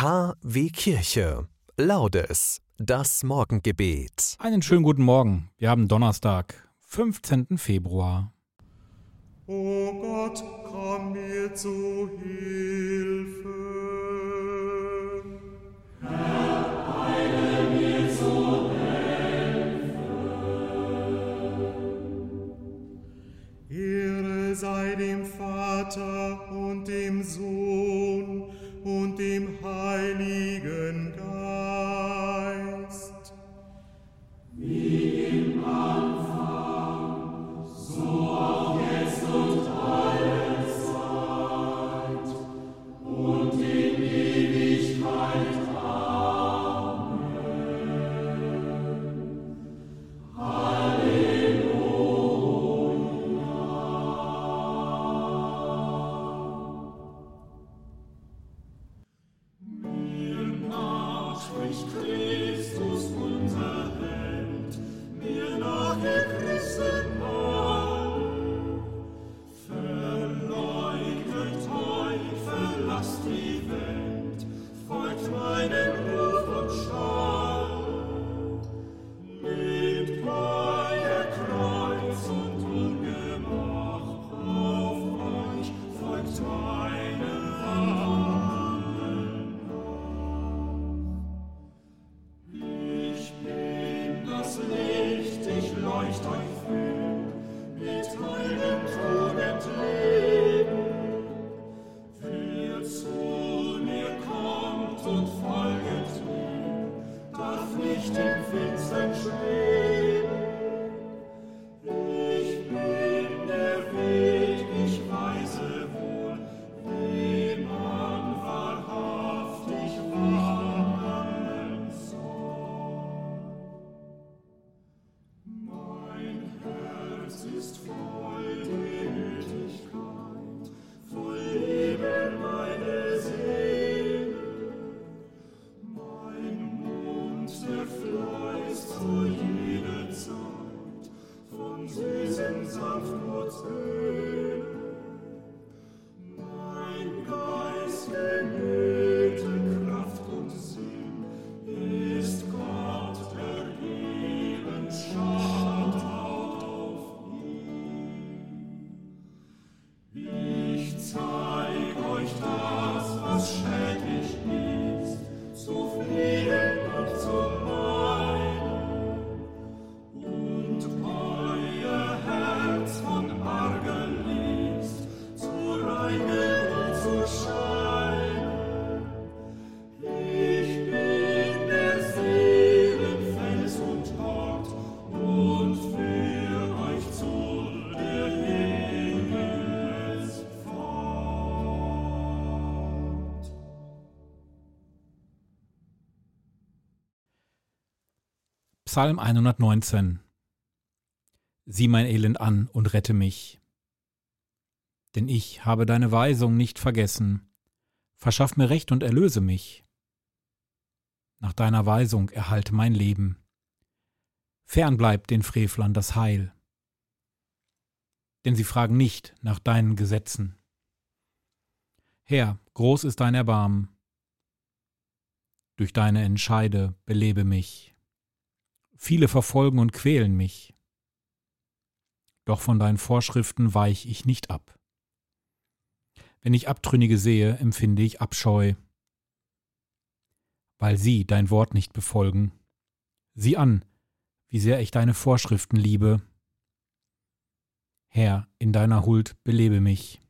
KW Kirche. Laudes. Das Morgengebet. Einen schönen guten Morgen. Wir haben Donnerstag, 15. Februar. O Gott, komm mir zu Hilfe. Ehre sei dem Vater und dem Sohn und dem Heiligen süßen Sanftmutsöl. Psalm 119. Sieh mein Elend an und rette mich. Denn ich habe deine Weisung nicht vergessen. Verschaff mir Recht und erlöse mich. Nach deiner Weisung erhalte mein Leben. Fern bleibt den Frevlern das Heil. Denn sie fragen nicht nach deinen Gesetzen. Herr, groß ist dein Erbarmen. Durch deine Entscheide belebe mich. Viele verfolgen und quälen mich. Doch von deinen Vorschriften weich ich nicht ab. Wenn ich Abtrünnige sehe, empfinde ich Abscheu, weil sie dein Wort nicht befolgen. Sieh an, wie sehr ich deine Vorschriften liebe. Herr, in deiner Huld belebe mich.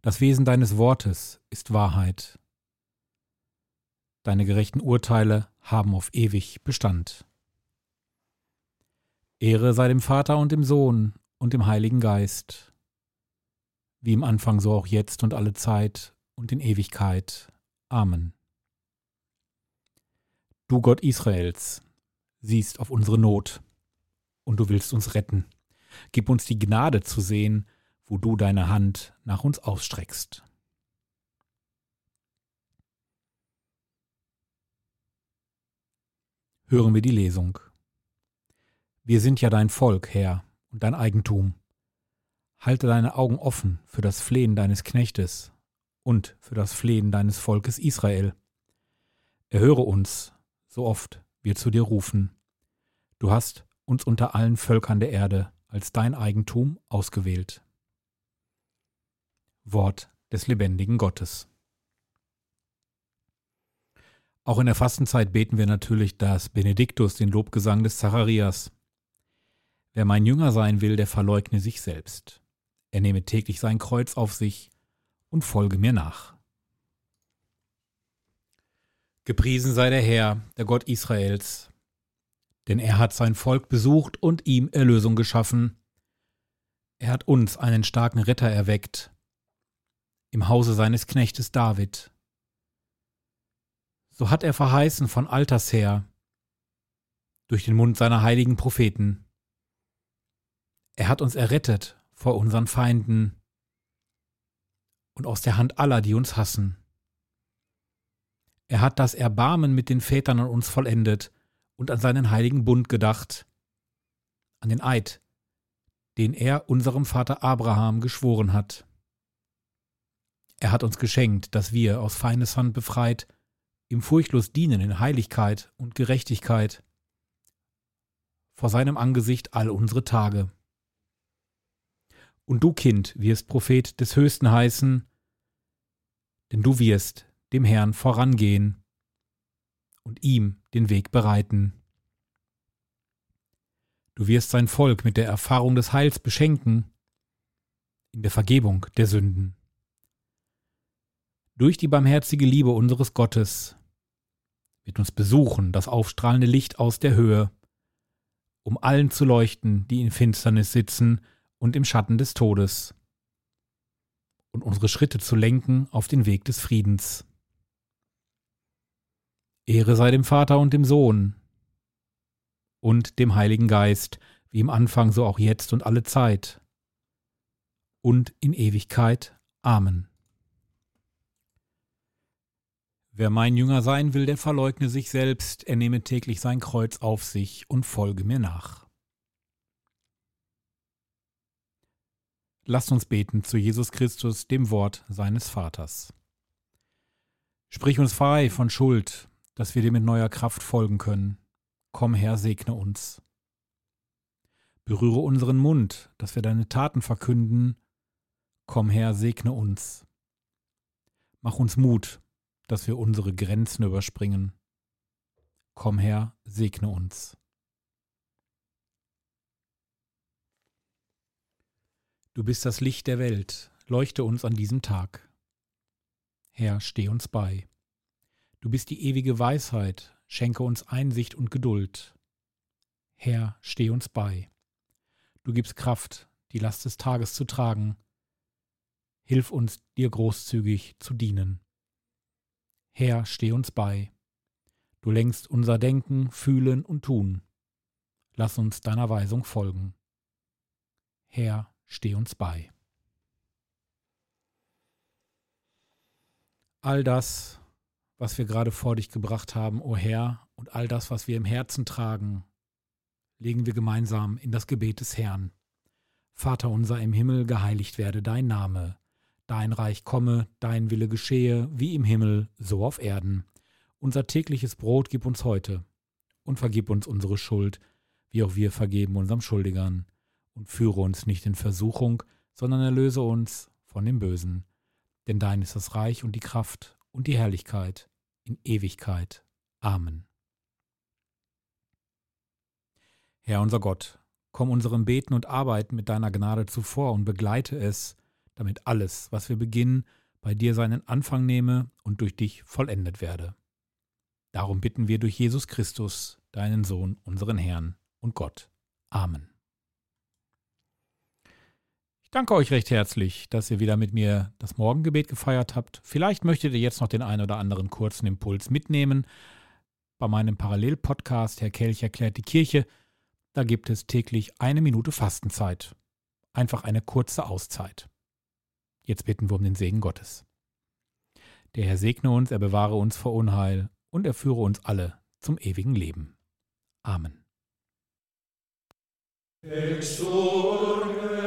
Das Wesen deines Wortes ist Wahrheit. Deine gerechten Urteile haben auf ewig Bestand. Ehre sei dem Vater und dem Sohn und dem Heiligen Geist, wie im Anfang so auch jetzt und alle Zeit und in Ewigkeit. Amen. Du Gott Israels, siehst auf unsere Not, und du willst uns retten. Gib uns die Gnade zu sehen, wo du deine Hand nach uns ausstreckst. Hören wir die Lesung. Wir sind ja dein Volk, Herr, und dein Eigentum. Halte deine Augen offen für das Flehen deines Knechtes und für das Flehen deines Volkes Israel. Erhöre uns, so oft wir zu dir rufen. Du hast uns unter allen Völkern der Erde als dein Eigentum ausgewählt. Wort des lebendigen Gottes. Auch in der Fastenzeit beten wir natürlich das Benediktus, den Lobgesang des Zacharias. Wer mein Jünger sein will, der verleugne sich selbst. Er nehme täglich sein Kreuz auf sich und folge mir nach. Gepriesen sei der Herr, der Gott Israels, denn er hat sein Volk besucht und ihm Erlösung geschaffen. Er hat uns einen starken Retter erweckt, im Hause seines Knechtes David. So hat er verheißen von alters her, durch den Mund seiner heiligen Propheten. Er hat uns errettet vor unseren Feinden und aus der Hand aller, die uns hassen. Er hat das Erbarmen mit den Vätern an uns vollendet und an seinen heiligen Bund gedacht, an den Eid, den er unserem Vater Abraham geschworen hat. Er hat uns geschenkt, dass wir aus Feindes Hand befreit, ihm furchtlos dienen in Heiligkeit und Gerechtigkeit, vor seinem Angesicht all unsere Tage. Und du, Kind, wirst Prophet des Höchsten heißen, denn du wirst dem Herrn vorangehen und ihm den Weg bereiten. Du wirst sein Volk mit der Erfahrung des Heils beschenken, in der Vergebung der Sünden. Durch die barmherzige Liebe unseres Gottes wird uns besuchen das aufstrahlende Licht aus der Höhe, um allen zu leuchten, die in Finsternis sitzen und im Schatten des Todes, und unsere Schritte zu lenken auf den Weg des Friedens. Ehre sei dem Vater und dem Sohn und dem Heiligen Geist, wie im Anfang so auch jetzt und alle Zeit und in Ewigkeit. Amen. Wer mein Jünger sein will, der verleugne sich selbst, er nehme täglich sein Kreuz auf sich und folge mir nach. Lasst uns beten zu Jesus Christus, dem Wort seines Vaters. Sprich uns frei von Schuld, dass wir dir mit neuer Kraft folgen können. Komm her, segne uns. Berühre unseren Mund, dass wir deine Taten verkünden. Komm her, segne uns. Mach uns Mut, dass wir unsere Grenzen überspringen. Komm her, segne uns. Du bist das Licht der Welt, leuchte uns an diesem Tag. Herr, steh uns bei. Du bist die ewige Weisheit, schenke uns Einsicht und Geduld. Herr, steh uns bei. Du gibst Kraft, die Last des Tages zu tragen. Hilf uns, dir großzügig zu dienen. Herr, steh uns bei. Du lenkst unser Denken, Fühlen und Tun. Lass uns deiner Weisung folgen. Herr, steh uns bei. All das, was wir gerade vor dich gebracht haben, o Herr, und all das, was wir im Herzen tragen, legen wir gemeinsam in das Gebet des Herrn. Vater unser im Himmel, geheiligt werde dein Name, dein Reich komme, dein Wille geschehe, wie im Himmel, so auf Erden. Unser tägliches Brot gib uns heute, und vergib uns unsere Schuld, wie auch wir vergeben unserem Schuldigern. Und führe uns nicht in Versuchung, sondern erlöse uns von dem Bösen. Denn dein ist das Reich und die Kraft und die Herrlichkeit in Ewigkeit. Amen. Herr unser Gott, komm unserem Beten und Arbeiten mit deiner Gnade zuvor und begleite es, damit alles, was wir beginnen, bei dir seinen Anfang nehme und durch dich vollendet werde. Darum bitten wir durch Jesus Christus, deinen Sohn, unseren Herrn und Gott. Amen. Ich danke euch recht herzlich, dass ihr wieder mit mir das Morgengebet gefeiert habt. Vielleicht möchtet ihr jetzt noch den einen oder anderen kurzen Impuls mitnehmen. Bei meinem Parallelpodcast Herr Kelch erklärt die Kirche, da gibt es täglich eine Minute Fastenzeit. Einfach eine kurze Auszeit. Jetzt bitten wir um den Segen Gottes. Der Herr segne uns, er bewahre uns vor Unheil und er führe uns alle zum ewigen Leben. Amen. Exorge